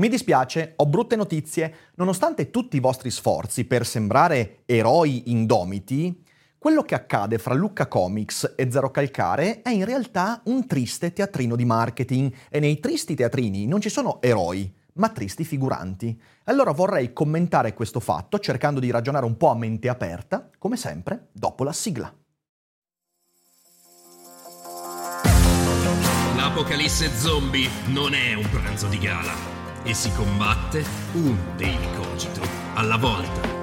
Mi dispiace, ho brutte notizie. Nonostante tutti i vostri sforzi per sembrare eroi indomiti, quello che accade fra Lucca Comics e Zero Calcare è in realtà un triste teatrino di marketing e nei tristi teatrini non ci sono eroi, ma tristi figuranti. Allora vorrei commentare questo fatto cercando di ragionare un po' a mente aperta, come sempre, dopo la sigla. L'apocalisse zombie non è un pranzo di gala e si combatte un Daily Cogito alla volta.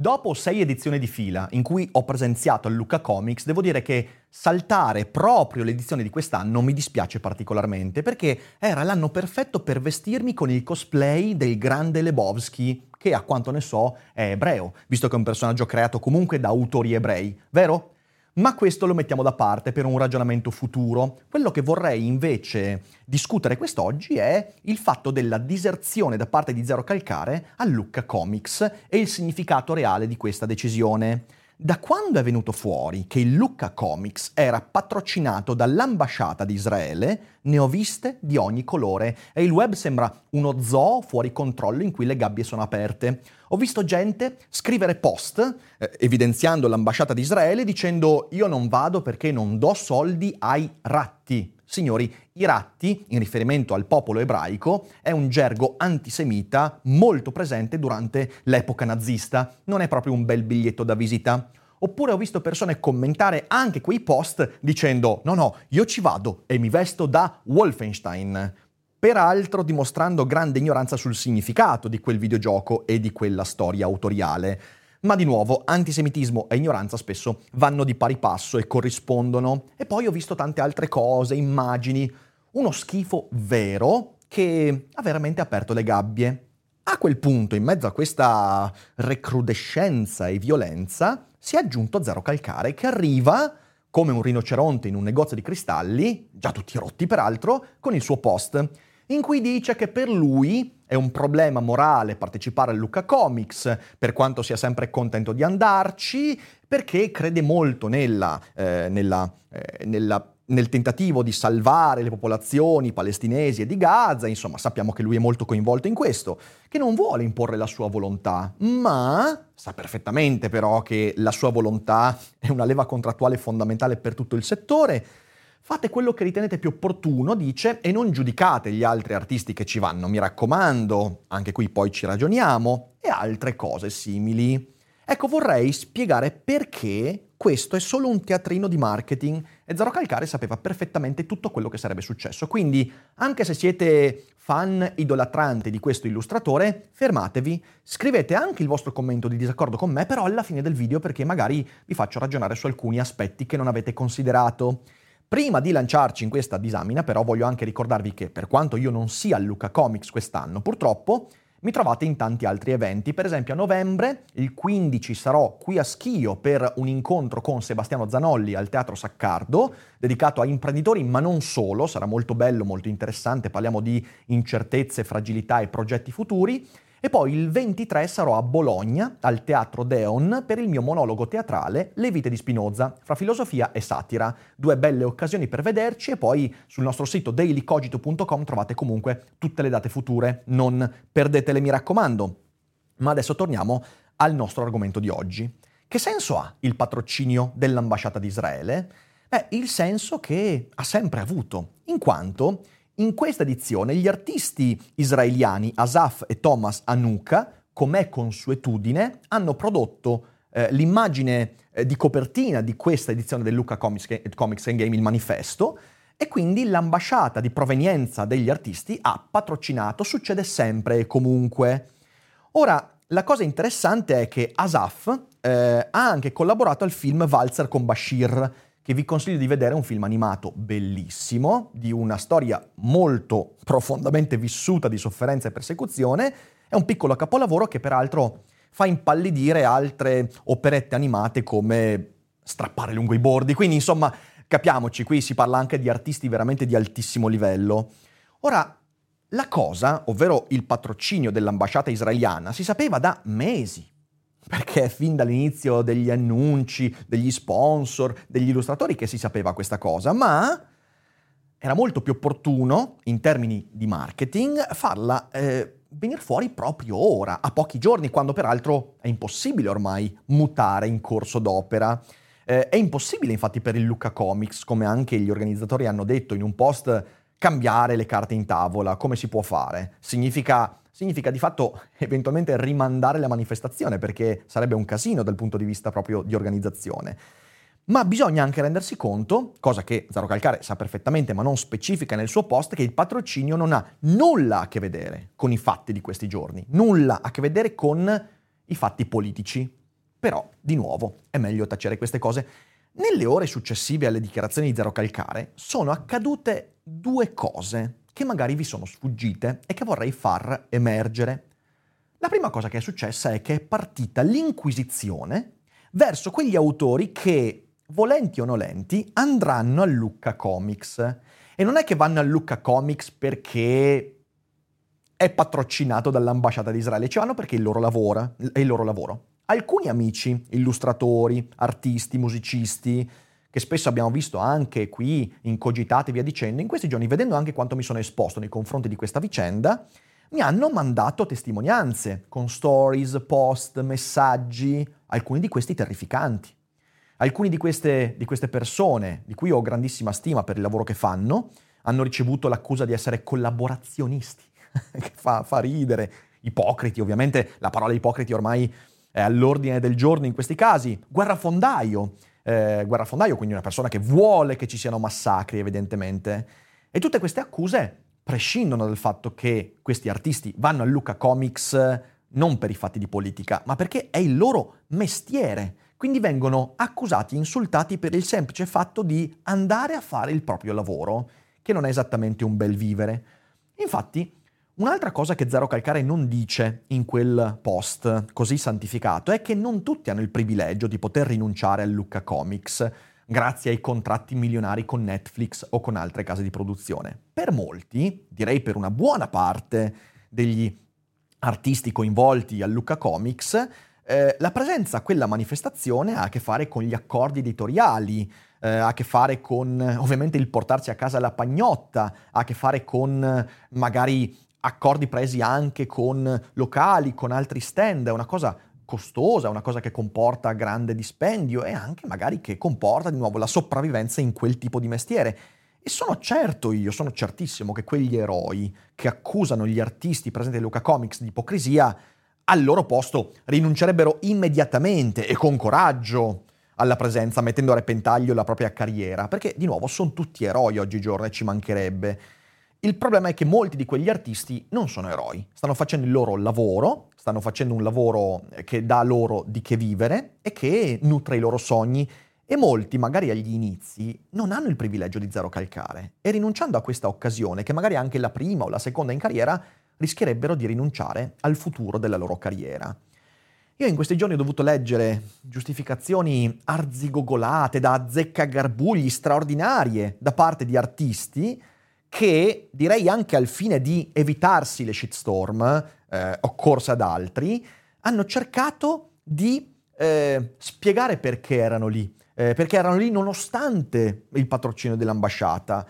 Dopo sei edizioni di fila in cui ho presenziato al Luca Comics, devo dire che saltare proprio l'edizione di quest'anno mi dispiace particolarmente perché era l'anno perfetto per vestirmi con il cosplay del grande Lebowski, che a quanto ne so è ebreo, visto che è un personaggio creato comunque da autori ebrei, vero? Ma questo lo mettiamo da parte per un ragionamento futuro. Quello che vorrei invece discutere quest'oggi è il fatto della diserzione da parte di Zero Calcare a Lucca Comics e il significato reale di questa decisione. Da quando è venuto fuori che il Lucca Comics era patrocinato dall'ambasciata di Israele, ne ho viste di ogni colore e il web sembra uno zoo fuori controllo in cui le gabbie sono aperte. Ho visto gente scrivere post eh, evidenziando l'ambasciata di Israele dicendo io non vado perché non do soldi ai ratti. Signori, i ratti, in riferimento al popolo ebraico, è un gergo antisemita molto presente durante l'epoca nazista. Non è proprio un bel biglietto da visita. Oppure ho visto persone commentare anche quei post dicendo no no, io ci vado e mi vesto da Wolfenstein. Peraltro dimostrando grande ignoranza sul significato di quel videogioco e di quella storia autoriale. Ma di nuovo, antisemitismo e ignoranza spesso vanno di pari passo e corrispondono. E poi ho visto tante altre cose, immagini, uno schifo vero che ha veramente aperto le gabbie. A quel punto, in mezzo a questa recrudescenza e violenza, si è aggiunto Zero Calcare che arriva come un rinoceronte in un negozio di cristalli, già tutti rotti peraltro, con il suo post in cui dice che per lui è un problema morale partecipare al Luca Comics, per quanto sia sempre contento di andarci, perché crede molto nella, eh, nella, eh, nella nel tentativo di salvare le popolazioni palestinesi e di Gaza, insomma sappiamo che lui è molto coinvolto in questo, che non vuole imporre la sua volontà, ma sa perfettamente però che la sua volontà è una leva contrattuale fondamentale per tutto il settore Fate quello che ritenete più opportuno, dice, e non giudicate gli altri artisti che ci vanno, mi raccomando, anche qui poi ci ragioniamo, e altre cose simili. Ecco, vorrei spiegare perché questo è solo un teatrino di marketing e Zero Calcare sapeva perfettamente tutto quello che sarebbe successo. Quindi, anche se siete fan idolatranti di questo illustratore, fermatevi, scrivete anche il vostro commento di disaccordo con me, però alla fine del video perché magari vi faccio ragionare su alcuni aspetti che non avete considerato. Prima di lanciarci in questa disamina, però, voglio anche ricordarvi che, per quanto io non sia al Luca Comics quest'anno, purtroppo, mi trovate in tanti altri eventi. Per esempio, a novembre, il 15, sarò qui a Schio per un incontro con Sebastiano Zanolli al Teatro Saccardo, dedicato a imprenditori, ma non solo. Sarà molto bello, molto interessante. Parliamo di incertezze, fragilità e progetti futuri. E poi il 23 sarò a Bologna, al Teatro Deon, per il mio monologo teatrale Le vite di Spinoza, fra filosofia e satira. Due belle occasioni per vederci e poi sul nostro sito dailycogito.com trovate comunque tutte le date future. Non perdetele, mi raccomando. Ma adesso torniamo al nostro argomento di oggi. Che senso ha il patrocinio dell'ambasciata di Israele? Beh, il senso che ha sempre avuto, in quanto in questa edizione gli artisti israeliani Asaf e Thomas Anuka, com'è consuetudine, hanno prodotto eh, l'immagine eh, di copertina di questa edizione del Luca Comics, Comics and Game, il manifesto, e quindi l'ambasciata di provenienza degli artisti ha patrocinato, succede sempre e comunque. Ora, la cosa interessante è che Asaf eh, ha anche collaborato al film Valzer con Bashir, che vi consiglio di vedere un film animato bellissimo, di una storia molto profondamente vissuta di sofferenza e persecuzione. È un piccolo capolavoro che peraltro fa impallidire altre operette animate come Strappare lungo i bordi. Quindi insomma, capiamoci, qui si parla anche di artisti veramente di altissimo livello. Ora, la cosa, ovvero il patrocinio dell'ambasciata israeliana, si sapeva da mesi perché fin dall'inizio degli annunci, degli sponsor, degli illustratori che si sapeva questa cosa, ma era molto più opportuno, in termini di marketing, farla eh, venire fuori proprio ora, a pochi giorni, quando peraltro è impossibile ormai mutare in corso d'opera. Eh, è impossibile infatti per il Luca Comics, come anche gli organizzatori hanno detto in un post, cambiare le carte in tavola. Come si può fare? Significa significa di fatto eventualmente rimandare la manifestazione perché sarebbe un casino dal punto di vista proprio di organizzazione. Ma bisogna anche rendersi conto, cosa che Zaro Calcare sa perfettamente ma non specifica nel suo post, che il patrocinio non ha nulla a che vedere con i fatti di questi giorni, nulla a che vedere con i fatti politici. Però, di nuovo, è meglio tacere queste cose. Nelle ore successive alle dichiarazioni di Zero Calcare sono accadute due cose che magari vi sono sfuggite e che vorrei far emergere. La prima cosa che è successa è che è partita l'inquisizione verso quegli autori che, volenti o nolenti, andranno a Lucca Comics. E non è che vanno a Lucca Comics perché è patrocinato dall'ambasciata di Israele, ci vanno perché il loro lavoro. È il loro lavoro. Alcuni amici, illustratori, artisti, musicisti, che spesso abbiamo visto anche qui in cogitate e via dicendo, in questi giorni, vedendo anche quanto mi sono esposto nei confronti di questa vicenda, mi hanno mandato testimonianze con stories, post, messaggi, alcuni di questi terrificanti. Alcuni di queste, di queste persone, di cui ho grandissima stima per il lavoro che fanno, hanno ricevuto l'accusa di essere collaborazionisti, che fa, fa ridere, ipocriti, ovviamente la parola ipocriti ormai è all'ordine del giorno in questi casi, guerrafondaio, eh, guerrafondaio, quindi una persona che vuole che ci siano massacri evidentemente. E tutte queste accuse prescindono dal fatto che questi artisti vanno a Luca Comics non per i fatti di politica, ma perché è il loro mestiere. Quindi vengono accusati, insultati per il semplice fatto di andare a fare il proprio lavoro, che non è esattamente un bel vivere. Infatti, Un'altra cosa che Zero Calcare non dice in quel post così santificato è che non tutti hanno il privilegio di poter rinunciare al Lucca Comics grazie ai contratti milionari con Netflix o con altre case di produzione. Per molti, direi per una buona parte degli artisti coinvolti al Lucca Comics, eh, la presenza a quella manifestazione ha a che fare con gli accordi editoriali, eh, ha a che fare con ovviamente il portarsi a casa la pagnotta, ha a che fare con magari accordi presi anche con locali, con altri stand, è una cosa costosa, una cosa che comporta grande dispendio e anche magari che comporta di nuovo la sopravvivenza in quel tipo di mestiere. E sono certo io, sono certissimo che quegli eroi che accusano gli artisti presenti a Luca Comics di ipocrisia, al loro posto rinuncerebbero immediatamente e con coraggio alla presenza, mettendo a repentaglio la propria carriera, perché di nuovo sono tutti eroi oggigiorno e ci mancherebbe. Il problema è che molti di quegli artisti non sono eroi, stanno facendo il loro lavoro, stanno facendo un lavoro che dà loro di che vivere e che nutre i loro sogni. E molti, magari agli inizi, non hanno il privilegio di zero calcare. E rinunciando a questa occasione, che magari anche la prima o la seconda in carriera, rischierebbero di rinunciare al futuro della loro carriera. Io in questi giorni ho dovuto leggere giustificazioni arzigogolate da azzeccagarbugli straordinarie da parte di artisti che direi anche al fine di evitarsi le shitstorm eh, occorse ad altri, hanno cercato di eh, spiegare perché erano lì, eh, perché erano lì nonostante il patrocinio dell'ambasciata.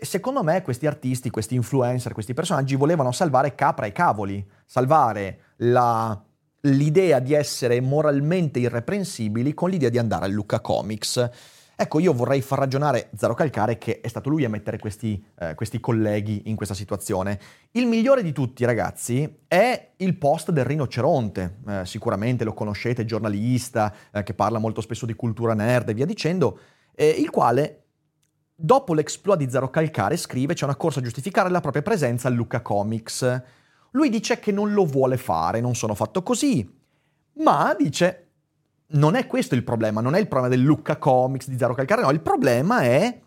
secondo me questi artisti, questi influencer, questi personaggi volevano salvare capra e cavoli, salvare la, l'idea di essere moralmente irreprensibili con l'idea di andare al Luca Comics. Ecco, io vorrei far ragionare Zaro Calcare che è stato lui a mettere questi, eh, questi, colleghi in questa situazione. Il migliore di tutti, ragazzi, è il post del rinoceronte. Eh, sicuramente lo conoscete, giornalista eh, che parla molto spesso di cultura nerd e via dicendo, eh, il quale, dopo l'exploit di Zaro Calcare, scrive c'è una corsa a giustificare la propria presenza al Luca Comics. Lui dice che non lo vuole fare, non sono fatto così, ma dice non è questo il problema, non è il problema del Lucca Comics di Zero Calcare, no, il problema è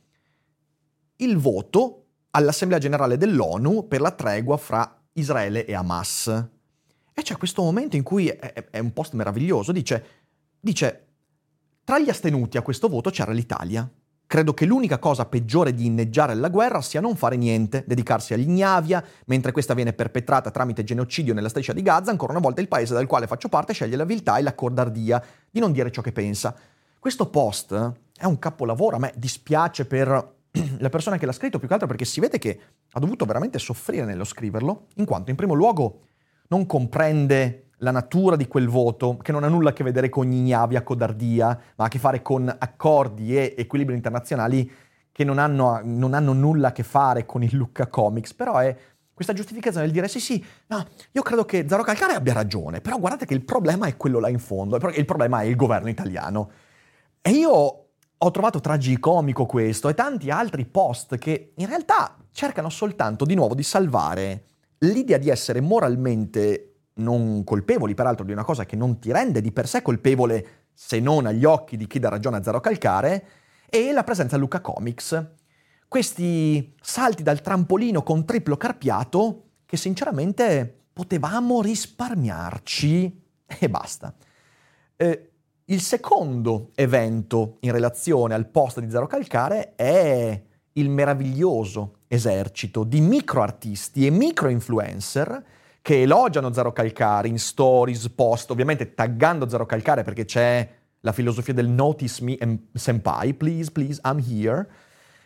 il voto all'Assemblea Generale dell'ONU per la tregua fra Israele e Hamas. E c'è questo momento in cui è, è un post meraviglioso, dice, dice, tra gli astenuti a questo voto c'era l'Italia. Credo che l'unica cosa peggiore di inneggiare alla guerra sia non fare niente, dedicarsi all'ignavia, mentre questa viene perpetrata tramite genocidio nella striscia di Gaza, ancora una volta il paese dal quale faccio parte sceglie la viltà e la cordardia di non dire ciò che pensa. Questo post è un capolavoro, a me dispiace per la persona che l'ha scritto, più che altro perché si vede che ha dovuto veramente soffrire nello scriverlo, in quanto in primo luogo non comprende la natura di quel voto, che non ha nulla a che vedere con ignavia, codardia, ma ha a che fare con accordi e equilibri internazionali che non hanno, non hanno nulla a che fare con il Lucca Comics, però è questa giustificazione del dire sì sì, no, io credo che Zaro Calcare abbia ragione, però guardate che il problema è quello là in fondo, il problema è il governo italiano. E io ho trovato tragicomico questo e tanti altri post che in realtà cercano soltanto di nuovo di salvare l'idea di essere moralmente non colpevoli, peraltro di una cosa che non ti rende di per sé colpevole se non agli occhi di chi dà ragione a Zero Calcare, e la presenza a Luca Comics. Questi salti dal trampolino con triplo carpiato che sinceramente potevamo risparmiarci e basta. Eh, il secondo evento in relazione al post di Zero Calcare è il meraviglioso esercito di microartisti e micro-influencer che elogiano Zero Calcare in stories, post, ovviamente taggando Zero Calcare perché c'è la filosofia del notice me senpai, please, please, I'm here,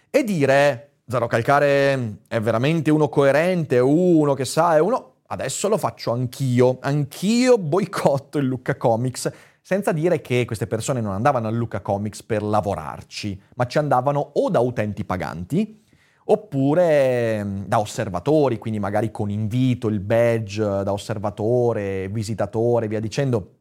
e dire Zero Calcare è veramente uno coerente, uno che sa, è uno... Adesso lo faccio anch'io, anch'io boicotto il Lucca Comics, senza dire che queste persone non andavano al Lucca Comics per lavorarci, ma ci andavano o da utenti paganti, oppure mm, da osservatori, quindi magari con invito, il badge da osservatore, visitatore, via dicendo.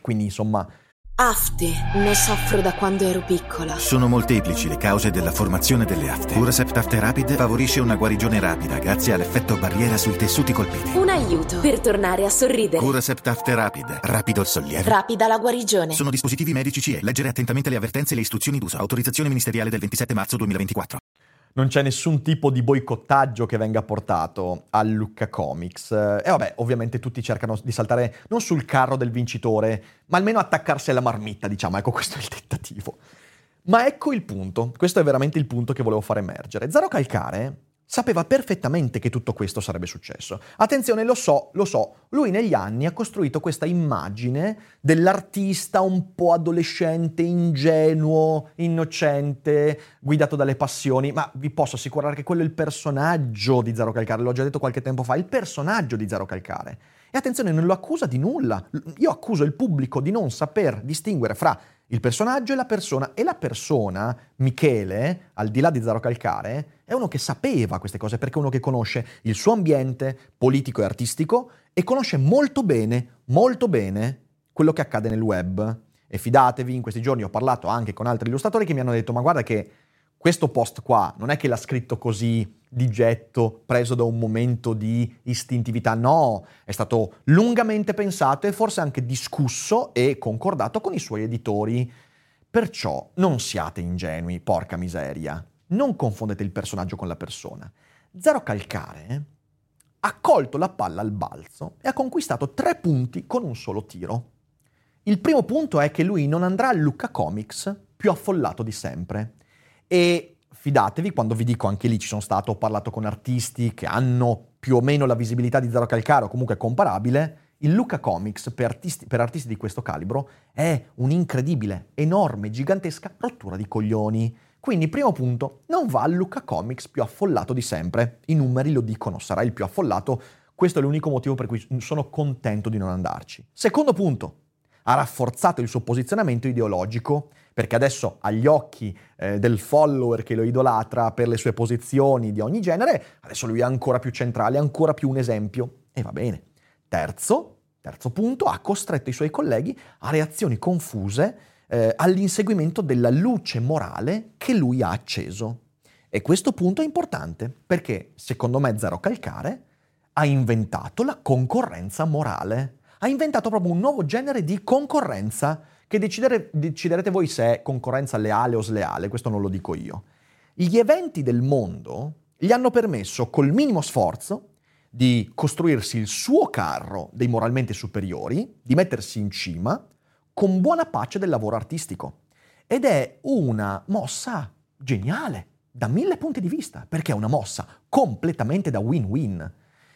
Quindi insomma... Afte, ne soffro da quando ero piccola. Sono molteplici le cause della formazione delle afte. Curacept Afte Rapid favorisce una guarigione rapida grazie all'effetto barriera sui tessuti colpiti. Un aiuto per tornare a sorridere. Curacept Afte Rapid, rapido il sollievo. Rapida la guarigione. Sono dispositivi medici CE. Leggere attentamente le avvertenze e le istruzioni d'uso. Autorizzazione ministeriale del 27 marzo 2024 non c'è nessun tipo di boicottaggio che venga portato al Lucca Comics. E vabbè, ovviamente tutti cercano di saltare non sul carro del vincitore, ma almeno attaccarsi alla marmitta, diciamo. Ecco, questo è il tentativo. Ma ecco il punto, questo è veramente il punto che volevo far emergere. Zero Calcare sapeva perfettamente che tutto questo sarebbe successo. Attenzione, lo so, lo so, lui negli anni ha costruito questa immagine dell'artista un po' adolescente, ingenuo, innocente, guidato dalle passioni, ma vi posso assicurare che quello è il personaggio di Zero Calcare, l'ho già detto qualche tempo fa, il personaggio di Zero Calcare. E attenzione, non lo accusa di nulla. Io accuso il pubblico di non saper distinguere fra il personaggio e la persona. E la persona, Michele, al di là di Zaro Calcare, è uno che sapeva queste cose perché è uno che conosce il suo ambiente politico e artistico e conosce molto bene, molto bene quello che accade nel web. E fidatevi, in questi giorni ho parlato anche con altri illustratori che mi hanno detto ma guarda che questo post qua non è che l'ha scritto così di getto, preso da un momento di istintività, no, è stato lungamente pensato e forse anche discusso e concordato con i suoi editori. Perciò non siate ingenui, porca miseria. Non confondete il personaggio con la persona. Zero Calcare ha colto la palla al balzo e ha conquistato tre punti con un solo tiro. Il primo punto è che lui non andrà al Lucca Comics più affollato di sempre. E fidatevi, quando vi dico anche lì ci sono stato, ho parlato con artisti che hanno più o meno la visibilità di Zero Calcare o comunque comparabile, il Luca Comics per artisti, per artisti di questo calibro è un'incredibile, enorme, gigantesca rottura di coglioni. Quindi, primo punto, non va al Luca Comics più affollato di sempre. I numeri lo dicono, sarà il più affollato. Questo è l'unico motivo per cui sono contento di non andarci. Secondo punto, ha rafforzato il suo posizionamento ideologico perché adesso agli occhi eh, del follower che lo idolatra per le sue posizioni di ogni genere, adesso lui è ancora più centrale, ancora più un esempio e va bene. Terzo, terzo punto, ha costretto i suoi colleghi a reazioni confuse eh, all'inseguimento della luce morale che lui ha acceso. E questo punto è importante perché, secondo me, Zero Calcare ha inventato la concorrenza morale. Ha inventato proprio un nuovo genere di concorrenza che decidere, deciderete voi se è concorrenza leale o sleale, questo non lo dico io. Gli eventi del mondo gli hanno permesso col minimo sforzo di costruirsi il suo carro dei moralmente superiori, di mettersi in cima, con buona pace del lavoro artistico. Ed è una mossa geniale, da mille punti di vista, perché è una mossa completamente da win-win.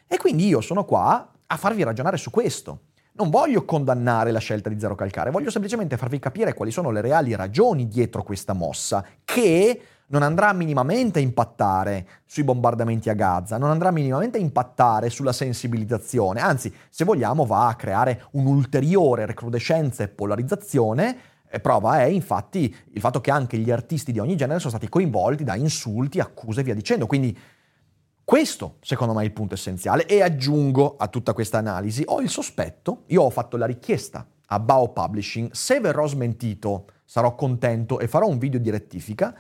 E quindi io sono qua a farvi ragionare su questo. Non voglio condannare la scelta di Zero Calcare, voglio semplicemente farvi capire quali sono le reali ragioni dietro questa mossa, che non andrà minimamente a impattare sui bombardamenti a Gaza, non andrà minimamente a impattare sulla sensibilizzazione, anzi, se vogliamo, va a creare un'ulteriore recrudescenza e polarizzazione. E prova è infatti il fatto che anche gli artisti di ogni genere sono stati coinvolti da insulti, accuse e via dicendo. Quindi questo, secondo me, è il punto essenziale. E aggiungo a tutta questa analisi, ho il sospetto, io ho fatto la richiesta a Bao Publishing, se verrò smentito sarò contento e farò un video di rettifica,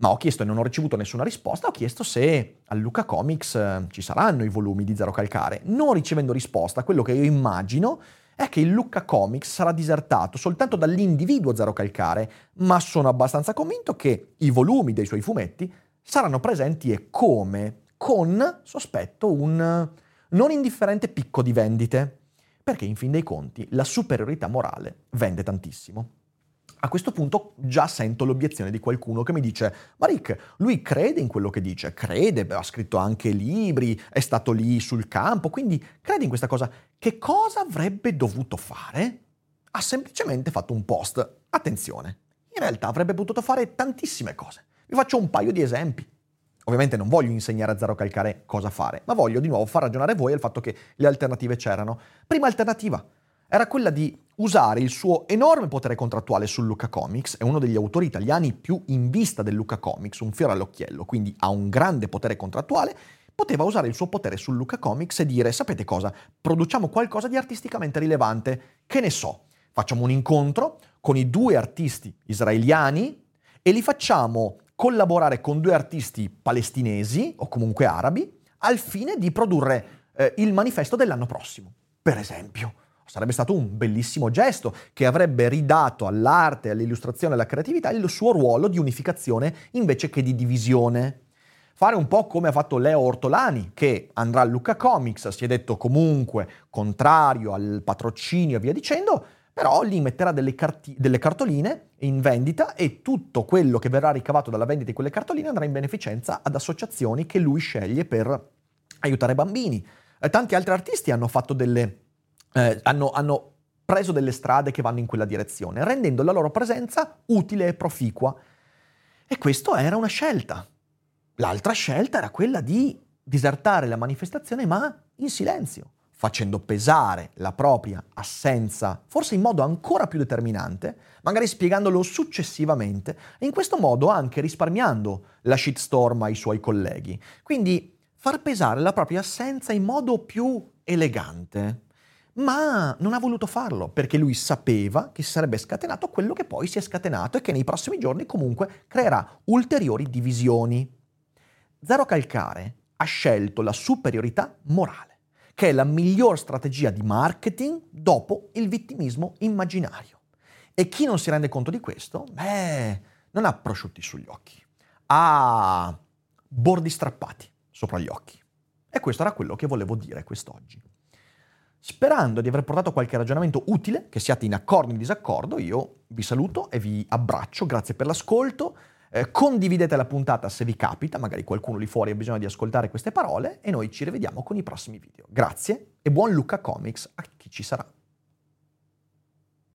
ma ho chiesto e non ho ricevuto nessuna risposta, ho chiesto se a Luca Comics eh, ci saranno i volumi di Zero Calcare. Non ricevendo risposta, quello che io immagino è che il Lucca Comics sarà disertato soltanto dall'individuo Zero Calcare, ma sono abbastanza convinto che i volumi dei suoi fumetti saranno presenti e come con, sospetto, un non indifferente picco di vendite, perché in fin dei conti la superiorità morale vende tantissimo. A questo punto già sento l'obiezione di qualcuno che mi dice, ma Rick, lui crede in quello che dice, crede, ha scritto anche libri, è stato lì sul campo, quindi crede in questa cosa. Che cosa avrebbe dovuto fare? Ha semplicemente fatto un post. Attenzione, in realtà avrebbe potuto fare tantissime cose. Vi faccio un paio di esempi. Ovviamente non voglio insegnare a Zero Calcare cosa fare, ma voglio di nuovo far ragionare voi al fatto che le alternative c'erano. Prima alternativa era quella di usare il suo enorme potere contrattuale sul Luca Comics, è uno degli autori italiani più in vista del Luca Comics, un fiore all'occhiello, quindi ha un grande potere contrattuale, poteva usare il suo potere sul Luca Comics e dire, sapete cosa, produciamo qualcosa di artisticamente rilevante, che ne so, facciamo un incontro con i due artisti israeliani e li facciamo collaborare con due artisti palestinesi o comunque arabi al fine di produrre eh, il manifesto dell'anno prossimo, per esempio. Sarebbe stato un bellissimo gesto che avrebbe ridato all'arte, all'illustrazione, alla creatività il suo ruolo di unificazione invece che di divisione. Fare un po' come ha fatto Leo Ortolani, che andrà a Luca Comics, si è detto comunque contrario al patrocinio e via dicendo, però lì metterà delle, carti- delle, cartoline in vendita e tutto quello che verrà ricavato dalla vendita di quelle cartoline andrà in beneficenza ad associazioni che lui sceglie per aiutare bambini. Eh, tanti altri artisti hanno fatto delle... Eh, hanno, hanno preso delle strade che vanno in quella direzione, rendendo la loro presenza utile e proficua. E questa era una scelta. L'altra scelta era quella di disertare la manifestazione ma in silenzio facendo pesare la propria assenza, forse in modo ancora più determinante, magari spiegandolo successivamente, e in questo modo anche risparmiando la shitstorm ai suoi colleghi. Quindi far pesare la propria assenza in modo più elegante. Ma non ha voluto farlo perché lui sapeva che si sarebbe scatenato quello che poi si è scatenato e che nei prossimi giorni comunque creerà ulteriori divisioni. Zero Calcare ha scelto la superiorità morale che è la miglior strategia di marketing dopo il vittimismo immaginario. E chi non si rende conto di questo, beh, non ha prosciutti sugli occhi, ha bordi strappati sopra gli occhi. E questo era quello che volevo dire quest'oggi. Sperando di aver portato qualche ragionamento utile, che siate in accordo o in disaccordo, io vi saluto e vi abbraccio, grazie per l'ascolto. Eh, condividete la puntata se vi capita, magari qualcuno lì fuori ha bisogno di ascoltare queste parole e noi ci rivediamo con i prossimi video. Grazie e buon Luca Comics a chi ci sarà.